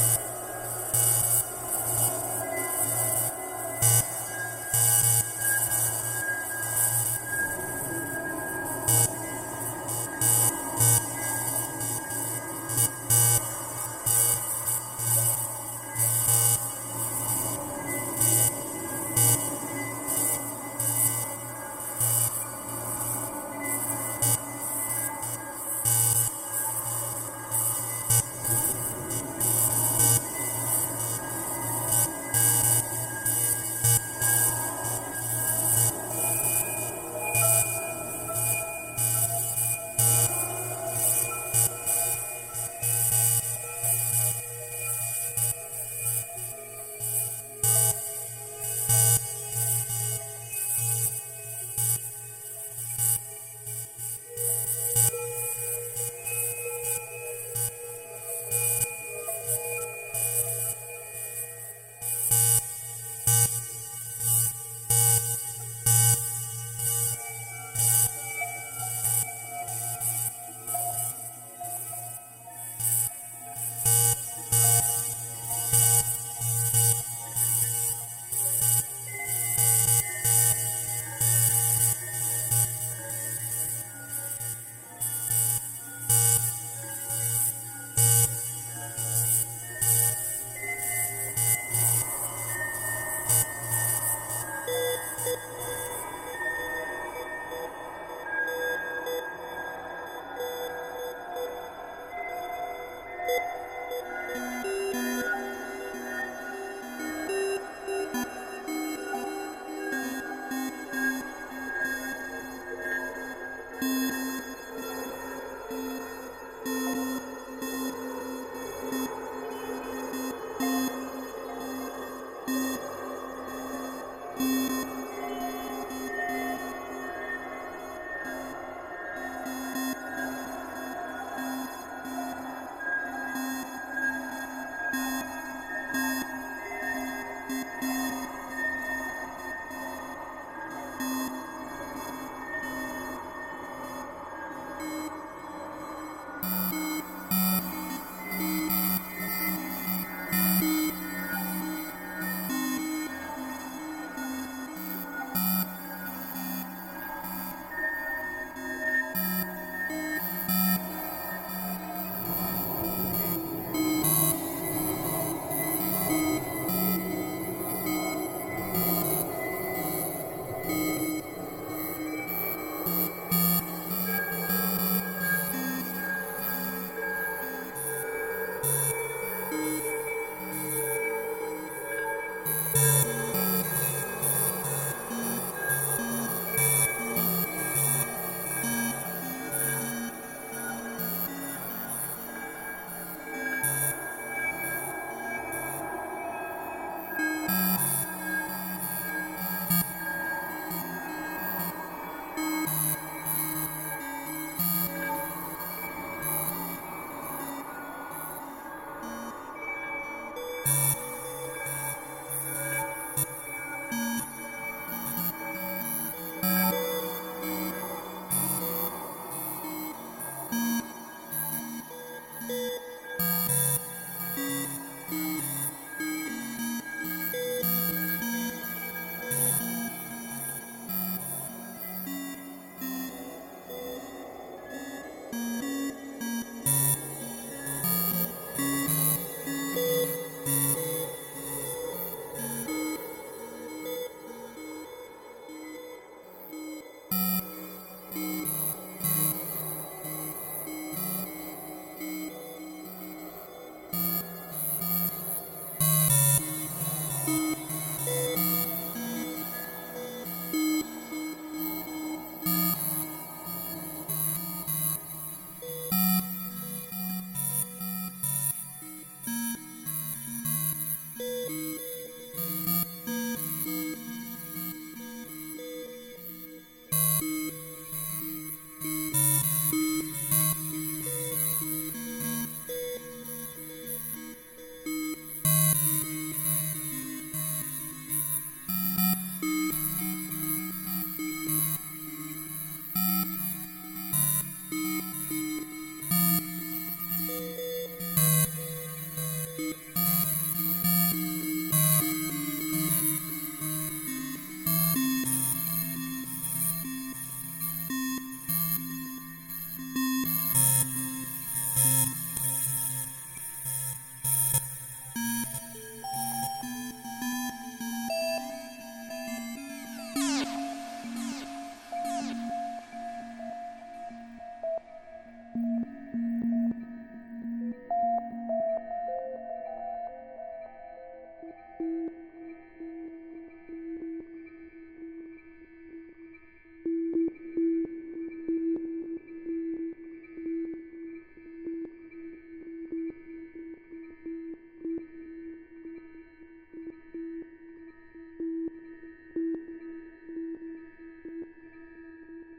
you